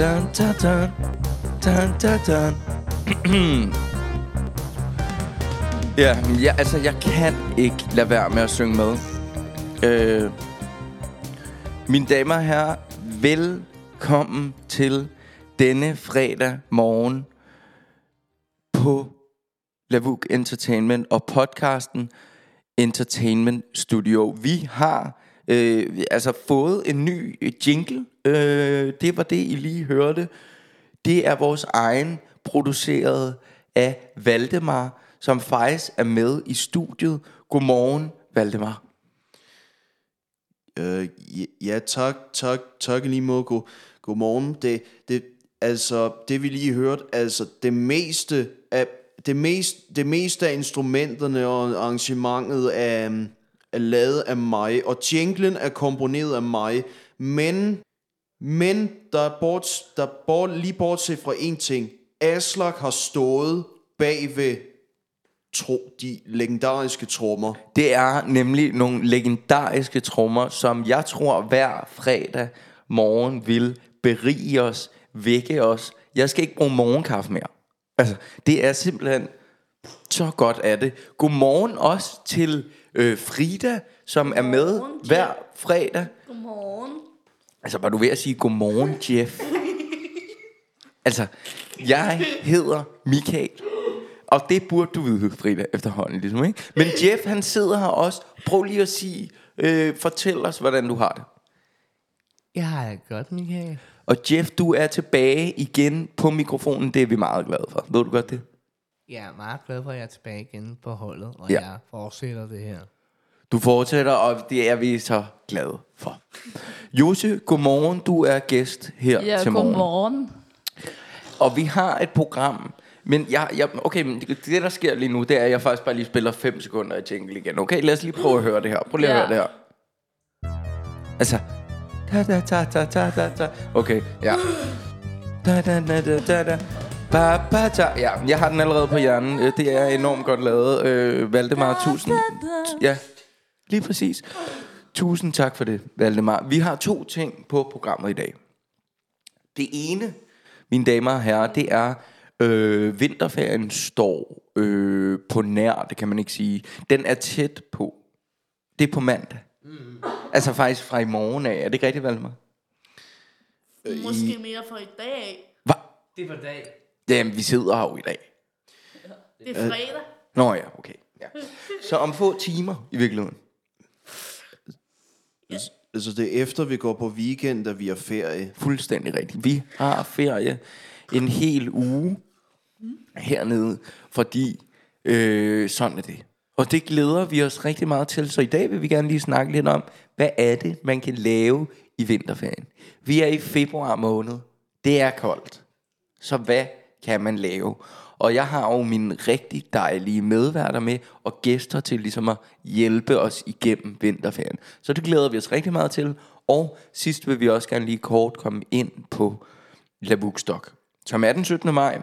Dun, dun, dun. Dun, dun, dun. ja, ja, altså, jeg kan ikke lade være med at synge med. Øh, mine damer og herrer, velkommen til denne fredag morgen på Lavuk Entertainment og podcasten Entertainment Studio. Vi har øh, altså fået en ny jingle. Øh, det var det, I lige hørte. Det er vores egen, produceret af Valdemar, som faktisk er med i studiet. Godmorgen, Valdemar. Øh, ja, tak, tak, tak lige måde. God, godmorgen. Det, det, altså, det vi lige hørte, altså det meste af, det mest, det meste af instrumenterne og arrangementet er, er lavet af mig, og jinglen er komponeret af mig, men, men der er, bort, der er bort, lige bortset fra en ting. Aslak har stået bag ved tro, de legendariske trommer. Det er nemlig nogle legendariske trommer, som jeg tror hver fredag morgen vil berige os, vække os. Jeg skal ikke bruge morgenkaffe mere. Altså, det er simpelthen så godt af det. Godmorgen også til øh, Frida, som er med Godmorgen, Jeff. hver fredag. Godmorgen. Altså, var du ved at sige godmorgen, Jeff? altså, jeg hedder Michael. Og det burde du vide, Frida, efterhånden, ligesom, ikke? Men Jeff, han sidder her også. Prøv lige at sige, øh, fortæl os, hvordan du har det. Jeg har det godt, Michael. Og Jeff, du er tilbage igen på mikrofonen. Det er vi meget glade for. Ved du godt det? Jeg er meget glad for, at jeg er tilbage igen på holdet, og Ja. jeg fortsætter det her. Du fortsætter, og det er vi så glade for. Jose, godmorgen. Du er gæst her Ja, til morgen. godmorgen. Og vi har et program. Men jeg, jeg, okay, men det, det der sker lige nu, det er, at jeg faktisk bare lige spiller 5 sekunder i jingle igen. Okay, lad os lige prøve at høre det her. Prøv lige at Ja. høre det her. Altså. Da, da, da, da, da, da. Okay, ja. Da, da, da, da, da, da. Ba, ba, da. Ja, jeg har den allerede på hjernen. Øh, Det er enormt godt lavet. Øh, Valdemar, tusind. Ja, lige præcis. Tusind tak for det, Valdemar. Vi har to ting på programmet i dag. Det ene, mine damer og herrer, det er, øh, vinterferien står øh, på nær, det kan man ikke sige. Den er tæt på. Det er på mandag. Mm. Altså faktisk fra i morgen af. Er det ikke rigtigt, Valdemar? Måske mere for i dag. Hvad? Det var dag. Jamen, vi sidder her jo i dag. Det er fredag. Nå ja, okay. Ja. Så om få timer i virkeligheden. Altså det er efter vi går på weekend, da vi har ferie. Fuldstændig rigtigt. Vi har ferie en hel uge hernede, fordi øh, sådan er det. Og det glæder vi os rigtig meget til. Så i dag vil vi gerne lige snakke lidt om, hvad er det, man kan lave i vinterferien. Vi er i februar måned. Det er koldt. Så hvad kan man lave? Og jeg har jo mine rigtig dejlige medværter med og gæster til ligesom at hjælpe os igennem vinterferien. Så det glæder vi os rigtig meget til. Og sidst vil vi også gerne lige kort komme ind på Lavukstock, som er den 17. maj.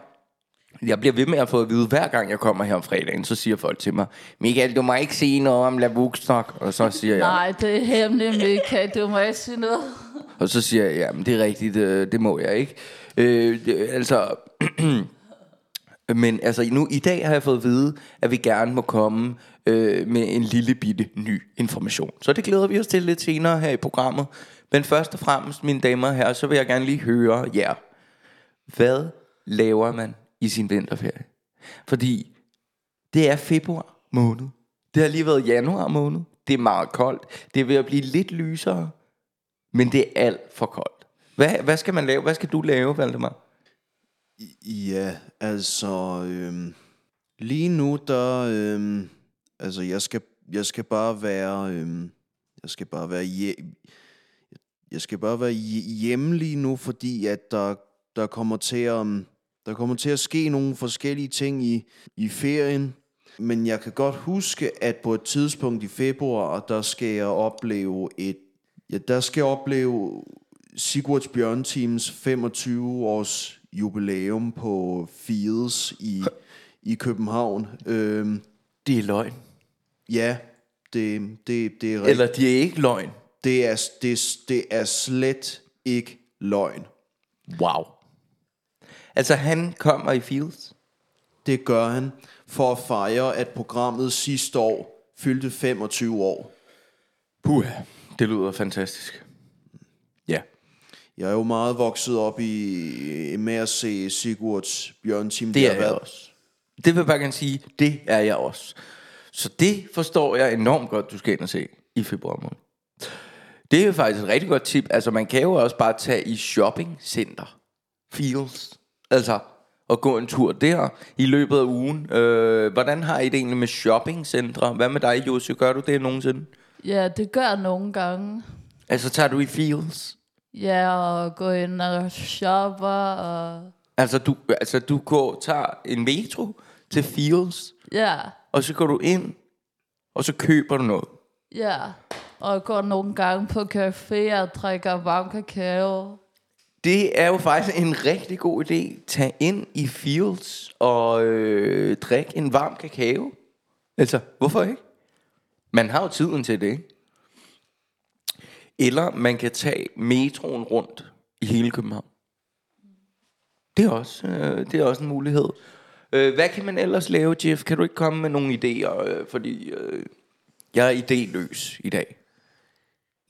Jeg bliver ved med at få at vide, hver gang jeg kommer her om fredagen, så siger folk til mig, Michael, du må ikke sige noget om Lavukstock. Og så siger jeg, Nej, det er hemmeligt, Michael. Du må ikke sige noget. og så siger jeg, jamen det er rigtigt, øh, det må jeg ikke. Øh, altså, men altså nu i dag har jeg fået at vide, at vi gerne må komme øh, med en lille bitte ny information. Så det glæder vi os til lidt senere her i programmet. Men først og fremmest, mine damer og herrer, så vil jeg gerne lige høre jer. Hvad laver man i sin vinterferie? Fordi det er februar måned. Det har lige været januar måned. Det er meget koldt. Det er ved at blive lidt lysere. Men det er alt for koldt. Hvad, hvad skal man lave? Hvad skal du lave, Valdemar? Ja, altså øhm, lige nu der øhm, altså jeg skal jeg skal bare være øhm, jeg skal bare være hje, jeg skal bare være hjemme lige nu, fordi at der der kommer til at øhm, der kommer til at ske nogle forskellige ting i i ferien. Men jeg kan godt huske, at på et tidspunkt i februar, der skal jeg opleve et ja, der skal jeg opleve Sigurds Bjørnteams 25 års jubilæum på Fields i, i København. Øhm, Det er løgn. ja, det, det, det er rigtigt. Eller de er ikke løgn. Det er, det, det er slet ikke løgn. Wow. Altså, han kommer i Fields. Det gør han for at fejre, at programmet sidste år fyldte 25 år. Puha, det lyder fantastisk. Ja. Jeg er jo meget vokset op i med at se Sigurds bjørnteam. Det har er jeg været- også. Det vil jeg bare gerne sige, det er jeg også. Så det forstår jeg enormt godt, du skal ind og se i februar måned. Det er jo faktisk et rigtig godt tip. Altså, man kan jo også bare tage i shoppingcenter. Fields. Altså, og gå en tur der i løbet af ugen. Øh, hvordan har I det egentlig med shoppingcentre? Hvad med dig, Josie? Gør du det nogensinde? Ja, det gør jeg nogle gange. Altså, tager du i Fields? Ja, og gå ind og shopper, og Altså, du, altså, du går, tager en metro til Fields, ja, og så går du ind, og så køber du noget. ja. Og går nogle gange på café og drikker varm kakao. Det er jo faktisk en rigtig god idé. Tag ind i Fields og øh, drik en varm kakao. Altså, hvorfor ikke? Man har jo tiden til det, ikke? Eller man kan tage metroen rundt i hele København. Det er også, øh, det er også en mulighed. Øh, hvad kan man ellers lave, Jeff? Kan du ikke komme med nogle idéer? Øh, fordi øh, jeg er idéløs i dag.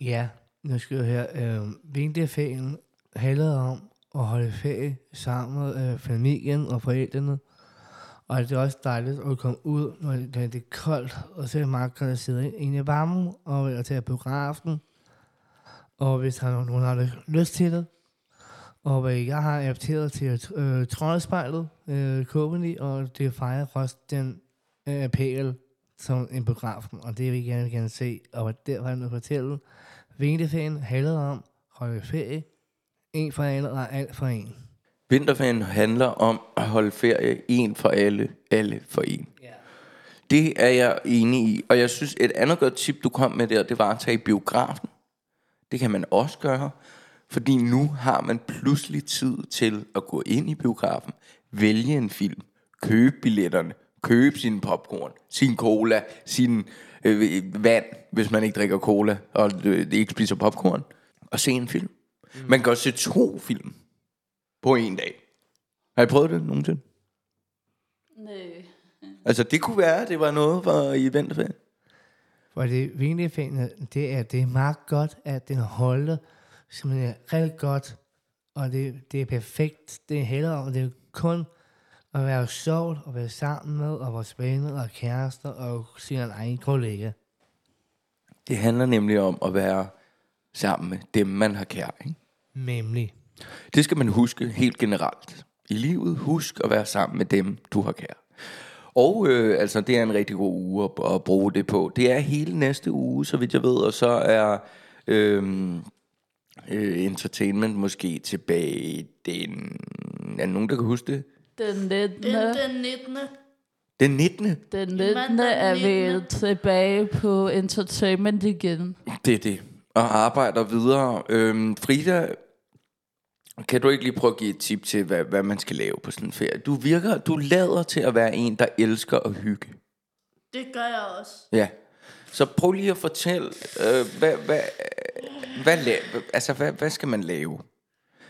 Ja, nu skal jeg høre. Øh, vinterferien handlede om at holde ferie sammen med øh, familien og forældrene. Og det er også dejligt at komme ud, når det, er koldt, og så er sidde inde i varmen og at tage på biografen. Og hvis er nogen, har lyst til det. Og hvad jeg har adapteret til øh, Troldspejlet, øh, Copenhagen, og det fejrer også den øh, appel som en biografen, og det vil jeg gerne, gerne se. Og derfor vil jeg fortælle, vinterferien handler om holde ferie, en for alle og alt for en. Vinterferien handler om at holde ferie, en for alle, alle for en. Det er jeg enig i. Og jeg synes, et andet godt tip, du kom med der, det var at tage i biografen. Det kan man også gøre. Fordi nu har man pludselig tid til at gå ind i biografen, vælge en film, købe billetterne, købe sin popcorn, sin cola, sin øh, vand, hvis man ikke drikker cola og øh, ikke spiser popcorn, og se en film. Man kan også se to film på en dag. Har I prøvet det nogensinde? Nej. Altså, det kunne være, at det var noget for i. For det vinterferien, det er, det er meget godt, at den holder simpelthen rigtig godt, og det, det er perfekt. Det handler om, det er kun at være sjovt, og være sammen med, og vores venner og kærester, og sine egen kollega. Det handler nemlig om at være sammen med dem, man har kær. Ikke? Nemlig. Det skal man huske helt generelt. I livet, husk at være sammen med dem, du har kær. Og øh, altså, det er en rigtig god uge at, at bruge det på. Det er hele næste uge, så vidt jeg ved, og så er øh, øh, entertainment måske tilbage den... Er der nogen, der kan huske det? Den 19. Den, den 19. Den 19. Den 19. Mandag er vi 19.. tilbage på entertainment igen. Det er det. Og arbejder videre. Øhm, Frida, kan du ikke lige prøve at give et tip til, hvad, hvad man skal lave på sådan en ferie? Du virker, du lader til at være en, der elsker at hygge. Det gør jeg også. Ja. Så prøv lige at fortælle, øh, hvad, hvad, hvad, la- altså, hvad, hvad skal man lave?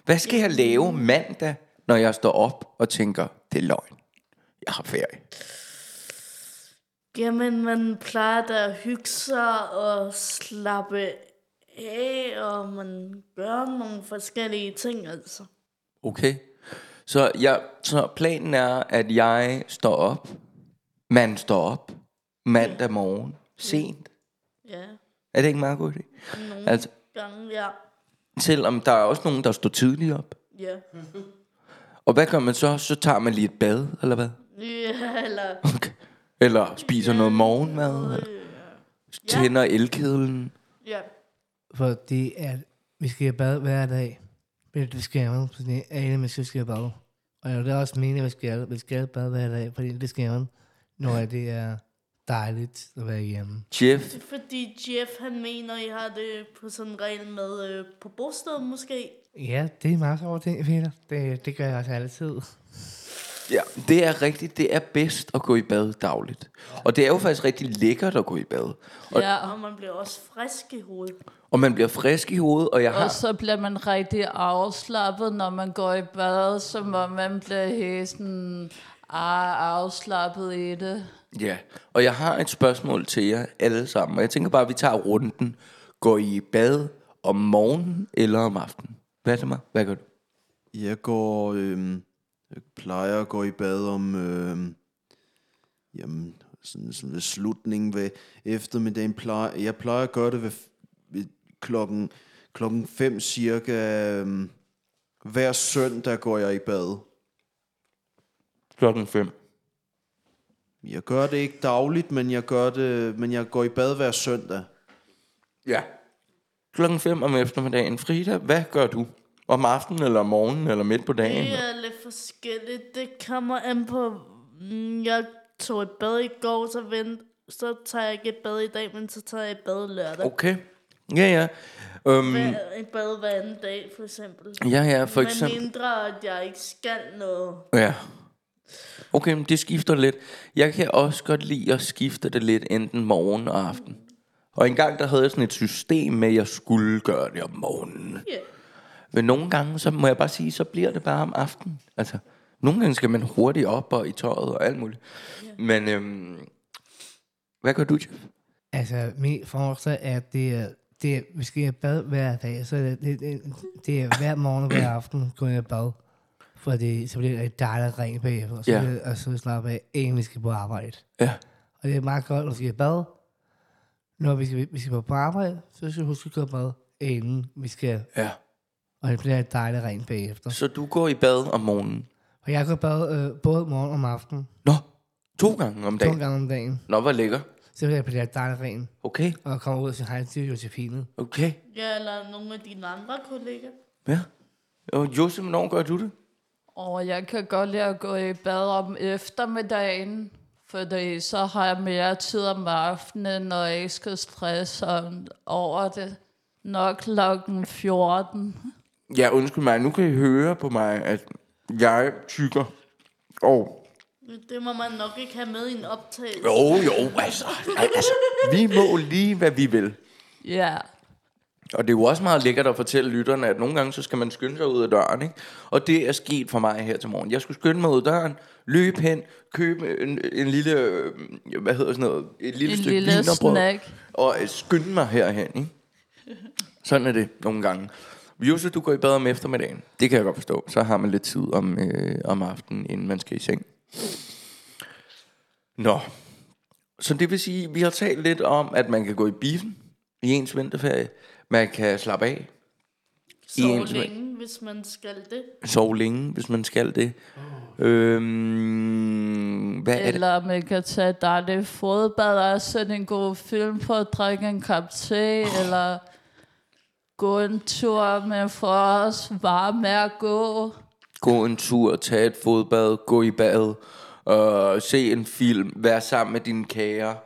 Hvad skal jeg lave mandag, når jeg står op og tænker, det er løgn. Jeg har ferie. Jamen, man plejer da at hygge sig og slappe af, og man gør nogle forskellige ting, altså. Okay. Så, jeg, så planen er, at jeg står op. Man står op. Mandag morgen. Sent. Ja, Er det ikke meget god idé? nogle Altså, gange, ja. selvom der er også nogen, der står tidligt op. Ja. Og hvad gør man så? Så tager man lige et bad, eller hvad? Ja, eller... Okay. Eller spiser noget morgenmad. Eller tænder elkedlen. Ja. Fordi at vi skal have bad hver dag. Men det skal man, fordi alle mennesker skal have bad. Og det er også meningen, at vi skal, vi skal have bad hver dag, fordi det skal man, når det er dejligt at være hjemme. Jeff, Det er fordi Jeff, han mener, I har det på sådan en regel med øh, på bosted måske. Ja, det er meget sjovt ting, Peter. Det, det gør jeg også altid. Ja, det er rigtigt. Det er bedst at gå i bad dagligt. Og det er jo faktisk rigtig lækkert at gå i bad. Og, Ja, Og man bliver også frisk i hovedet. og man bliver frisk i hovedet, og jeg og har... så bliver man rigtig afslappet, når man går i bad, som om man bliver helt sådan ah, afslappet i det. Ja, og jeg har et spørgsmål til jer alle sammen. Og jeg tænker bare, at vi tager runden. Går I i bad om morgenen eller om aftenen? Hvad er det mig? Hvad gør du? Jeg går, øhm, jeg plejer at gå i bad om, øhm, jamen, sådan, sådan ved slutningen ved eftermiddagen. Plejer, jeg plejer at gøre det ved, ved klokken, klokken fem cirka. Øhm, hver søndag går jeg i bad. Klokken 5. Jeg gør det ikke dagligt, men jeg gør det, men jeg går i bad hver søndag. Ja. Klokken 5 om eftermiddagen. Frida, hvad gør du? Om aftenen, eller om morgenen, eller midt på dagen? Det er forskelligt. Det kommer an på... mm, Jeg tog et bad i går, så, vent, så tager jeg ikke et bad i dag, men så tager jeg et bad lørdag. Okay. Ja, ja. Um, et bad hver anden dag, for eksempel. ja, ja, for Men eksempel. mindre, at jeg ikke skal noget. Ja. Okay, men det skifter lidt. Jeg kan også godt lide at skifte det lidt enten morgen og aften. Og engang der havde jeg sådan et system med, at jeg skulle gøre det om morgenen. Ja. Men nogle gange, så må jeg bare sige, så bliver det bare om aftenen. Altså, nogle gange skal man hurtigt op og i tøjet og alt muligt. Men øhm, hvad gør du, Jeff? Altså, min forslag er, at det er, det er, vi skal i bad hver dag, så det, det, det, det er hver morgen og hver aften, går jeg i bad. Fordi så bliver det dejligt rent bagefter, og så, Ja. ja. og så slapper jeg, inden vi skal på arbejde. Ja. Og det er meget godt, at vi skal i bad. Når vi skal, vi skal på arbejde, så skal vi huske at gå i bad, inden vi skal. Ja. Og det bliver dejligt rent bagefter. Så du går i bad om morgenen? Og jeg går i bad øh, både morgen og om aftenen. Nå, to gange om To dagen? gange om dagen. Nå, hvor lækker. Så bliver det dejligt rent. Okay, Og kommer ud og siger hej til Josefine. okay. Ja, eller nogle af dine andre kollegaer. Ja. Og Josef, hvornår gør du det? Og jeg kan godt lide at gå i bad om eftermiddagen, fordi så har jeg mere tid om aftenen, når jeg ikke skal stresse om- over det. Nok klokken 14. Ja, undskyld mig, nu kan I høre på mig, at jeg tykker. Og Det må man nok ikke have med i en optagelse. jo, jo, altså, altså, vi må lige, hvad vi vil. Ja, Og det er jo også meget lækkert at fortælle lytterne, at nogle gange så skal man skynde sig ud af døren, ikke? Og det er sket for mig her til morgen. Jeg skulle skynde mig ud af døren, løbe hen, købe en, en lille, øh, hvad hedder sådan noget, et lille en stykke lille snack. og øh, skynde mig herhen, ikke? Sådan er det nogle gange. Jose, du går i bad om eftermiddagen. Det kan jeg godt forstå. Så har man lidt tid om, øh, om aftenen, inden man skal i seng. Nå. Så det vil sige, vi har talt lidt om, at man kan gå i biffen i ens vinterferie. Man kan slappe af. Så ens- længe, hvis man skal det. Sove længe, hvis man skal det. Øhm, hvad er det? Eller man kan tage dejligt fodbad og sætte en god film på, drikke en kop te, eller gå en tur med for os, varme med at gå. Gå en tur, tage et fodbad, gå i bad, øh, se en film, være sammen med dine kære.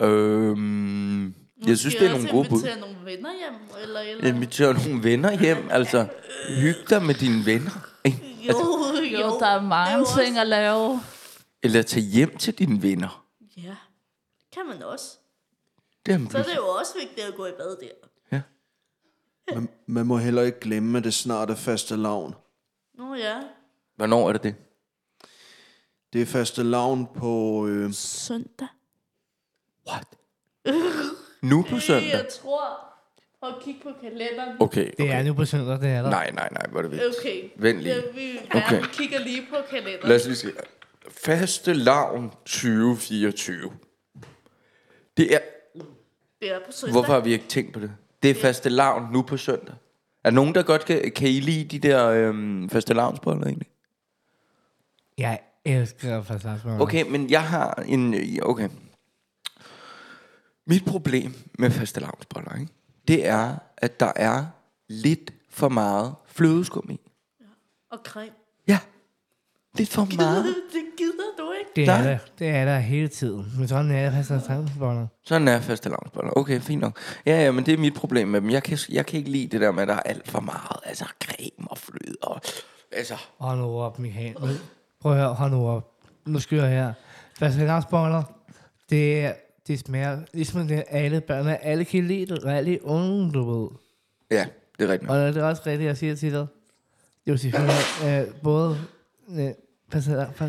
Øhm, jeg synes, det er nogle gode bud. invitere nogle venner hjem, eller, eller. Invitere nogle venner hjem, altså hygge dig med dine venner. Ikke? Jo, jo, Jo, der er mange det er ting at lave. Eller tage hjem til dine venner. Ja, kan man også. Det er man Så er det jo også vigtigt at gå i bad der. Man, man må heller ikke glemme, at det snart er faste lavn. Nå ja, Hvornår er det det? Det er faste lavn på... Øh, søndag. What? Nu på søndag? Jeg tror, og kig på kalenderen. Okay, Det okay. er nu på søndag, det er der. Nej, nej, nej, hvor er det vildt. Okay. Vent lige. Ja, vi Okay. okay. kigger lige på kalenderen. Lad os lige se. Faste lavn 2024. Det er... Det er på søndag. Hvorfor har vi ikke tænkt på det? Det er faste lavn nu på søndag. Er der nogen, der godt kan... Kan I lide de der øhm, faste lavnsboller egentlig? Jeg elsker fastelavnsboller. Okay, men jeg har en... Okay. Mit problem med faste lavnsboller, ikke? det er, at der er lidt for meget flødeskum i. Og creme. Ja, lidt for meget. det gider du ikke. Det Nej. er der. Det er der hele tiden. Men sådan er det fastelavnsboller. Sådan er faste lavnsboller. Okay, fint nok. Ja, ja, men det er mit problem med dem. Jeg kan, jeg kan ikke lide det der med, at der er alt for meget. Altså creme og fløde og... Altså, Og nu op, Michael. Men, Prøv at høre, hold nu op. Nu skal jeg her. Fastelavnsboller, det, er- det smager ligesom det er alle børn, alle kan lide det, og alle unge, du ved. Ja, det er rigtigt. Og det er også rigtigt, jeg siger til dig. Josefine, øh, både øh,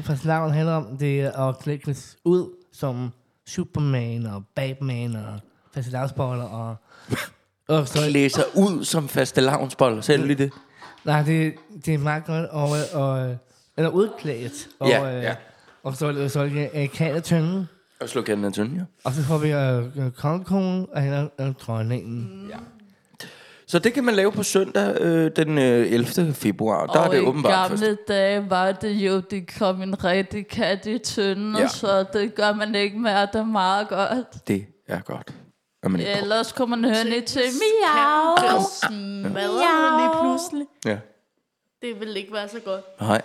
fastelavn handler om det er at klækkes ud som Superman og Batman og fastelavnsboller og... og så, Klæde sig ud som faste lavnsboller. Selv lige det. nej, det, det er meget godt og, og, eller udklædt. Og, Ja, øh, ja. Og så, så øh, kanetønden. Og slå kanden af tynden, ja. Og så får vi øh, kongekronen og hende øh, dronningen. Ja. Så det kan man lave på søndag øh, den øh, 11. februar. Der og er det i åbenbart gamle først. dage var det jo, det kom en rigtig kat i tynden, Ja. ja. så det gør man ikke mere, det er meget godt. Det er godt. Er man ikke Ellers kunne man høre lidt til Miau. miau. Lige pludselig. Ja. Det vil ikke være så godt. Nej.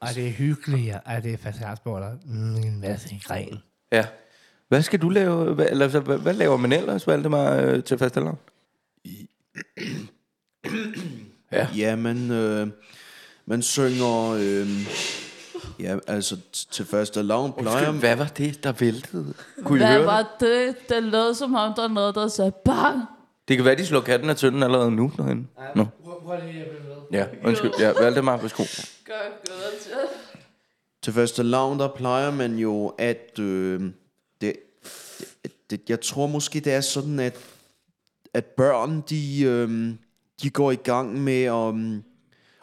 Og det er hyggeligt, og det er fastelavnsboller. Mm, en masse gren. Ja. Hvad skal du lave? Hvad, eller, hvad, hvad laver man ellers, Valdemar, øh, til fastelavn? Ja. Ja, man, øh, man synger... Øh, ja, altså t- til første lavn plejer... Undskyld, hvad var det, der væltede? Kunne I Hvad høre det? var det? Det lød som om, der var noget, der sagde bang. Det kan være, de slår katten af tynden allerede nu. Derinde. Nå. Prøv lige at med. Ja, undskyld. Ja, Valdemar, værsgo. Gør godt. Til første lavn, der plejer man jo at... Øh, det, det, det, jeg tror måske, det er sådan, at, at børn, de, øh, de går i gang med at, um,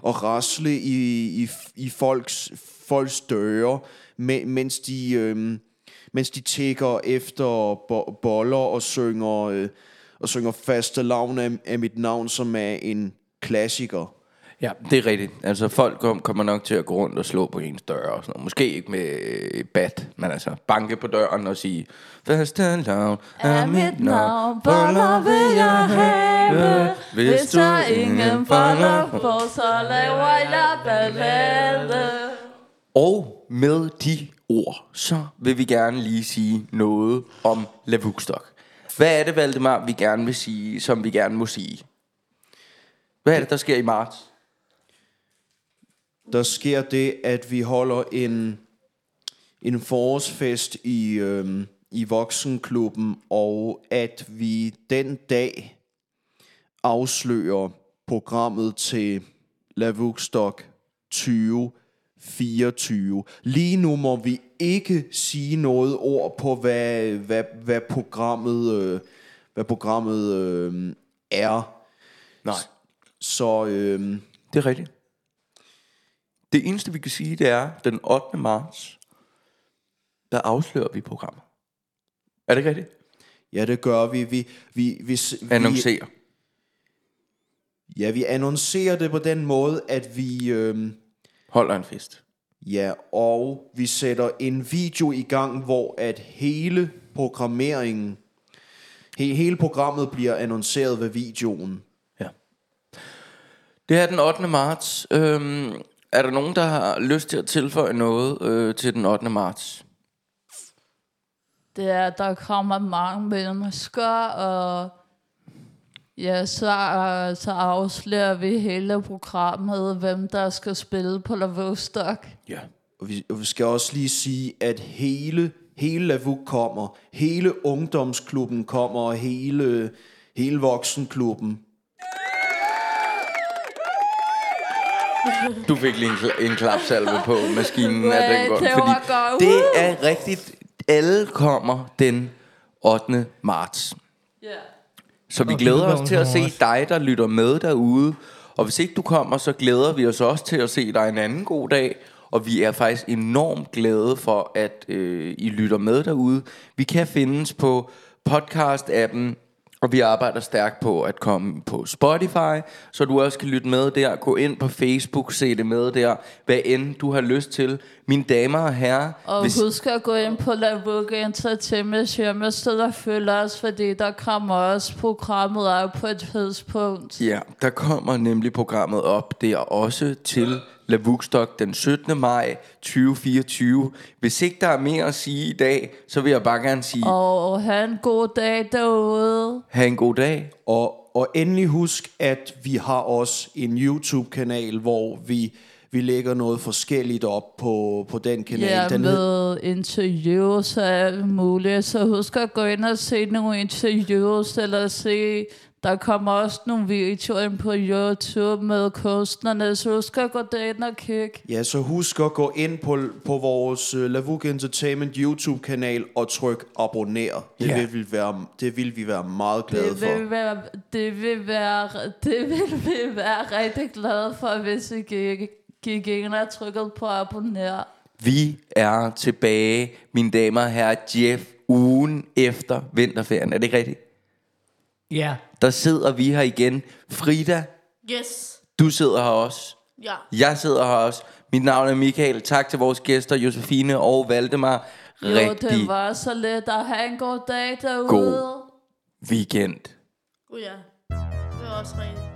at rasle i, i, i folks, folks døre, me- mens de... Øh, mens de tækker efter bo- boller og synger, øh, og synger faste lavn af, af mit navn, som er en klassiker. Ja, det er rigtigt. Altså, folk kom, kommer nok til at gå rundt og slå på ens dør og sådan noget. Måske ikke med øh, bat, men altså banke på døren og sige, Faste lavn er mit navn, boller vil jeg have. Hvis der ingen boller får, så laver jeg ballade. Og med de ord, så vil vi gerne lige sige noget om Lavukstock. Hvad er det, Valdemar, vi gerne vil sige, som vi gerne må sige? Hvad er det, der sker i marts? der sker det, at vi holder en, en forårsfest i, øhm, i Voksenklubben, og at vi den dag afslører programmet til Lavukstock 2024. Lige nu må vi ikke sige noget ord på, hvad, hvad, hvad programmet, øh, hvad programmet øh, er. Nej. Så øh, Det er rigtigt. Det eneste, vi kan sige, det er, den 8. marts, der afslører vi programmet. Er det rigtigt? Ja, det gør vi. Vi, vi, vi, vi, Annoncerer. Ja, vi annoncerer det på den måde, at vi... Øhm, Holder en fest. ja, og vi sætter en video i gang, hvor at hele programmeringen, he, hele programmet bliver annonceret ved videoen. Ja. Det er den 8. marts. Øhm, er der nogen, der har lyst til at tilføje noget øh, til den 8. marts? Det er, at der kommer mange mennesker, og ja, så, øh, så afslører vi hele programmet, hvem der skal spille på Lavostok. Ja. Og vi, og vi skal også lige sige, at hele, hele Lavuk kommer, hele ungdomsklubben kommer, og hele, hele voksenklubben. Du fik lige en, kla- en klapsalve på maskinen. af den grund, det var fordi. Det er rigtigt. Alle kommer den 8. marts. Ja. Så vi glæder os til at se dig, der lytter med derude. Og hvis ikke du kommer, så glæder vi os også til at se dig en anden god dag. Og vi er faktisk enormt glade for, at øh, I lytter med derude. Vi kan findes på podcast-appen, og vi arbejder stærkt på at komme på Spotify, så du også kan lytte med der. Gå ind på Facebook, se det med der. Hvad end du har lyst til. Mine damer og herrer, Og hvis, husk at gå ind på Lavuk Entertainment hjemmeside og følge os, fordi der kommer også programmet op på et tidspunkt. Ja, der kommer nemlig programmet op der også til Lavukstock den 17. maj 2024. Hvis ikke der er mere at sige i dag, så vil jeg bare gerne sige, Og have en god dag derude. have en god dag. Og, og endelig husk, at vi har også en YouTube-kanal, hvor vi, vi lægger noget forskelligt op på, på den kanal. Ja, den hed- med interviews og alt muligt. Så husk at gå ind og se nogle interviews, eller se, der kommer også nogle videoer ind på YouTube med kunstnerne, så husk at gå derind og kigge. Ja, så husk at gå ind på, på vores uh, Lavuk Entertainment YouTube-kanal og tryk abonner. Det, Ja. vil vi være, det vil vi være meget glade Det for. vil, være, det, vil være, det vil vi være rigtig glade for, hvis I gik, gik ind og trykkede på abonner. Vi er tilbage, mine damer og herrer, Jeff, ugen efter vinterferien. Er det ikke rigtigt? Ja. Der sidder vi her igen. Frida, Yes. du sidder her også. Ja. Jeg sidder her også. Mit navn er Michael. Tak til vores gæster, Josefine og Valdemar. Jo, Rigtig det var så let at have en god dag derude. God. weekend. Gud ja. Det var også rigtigt.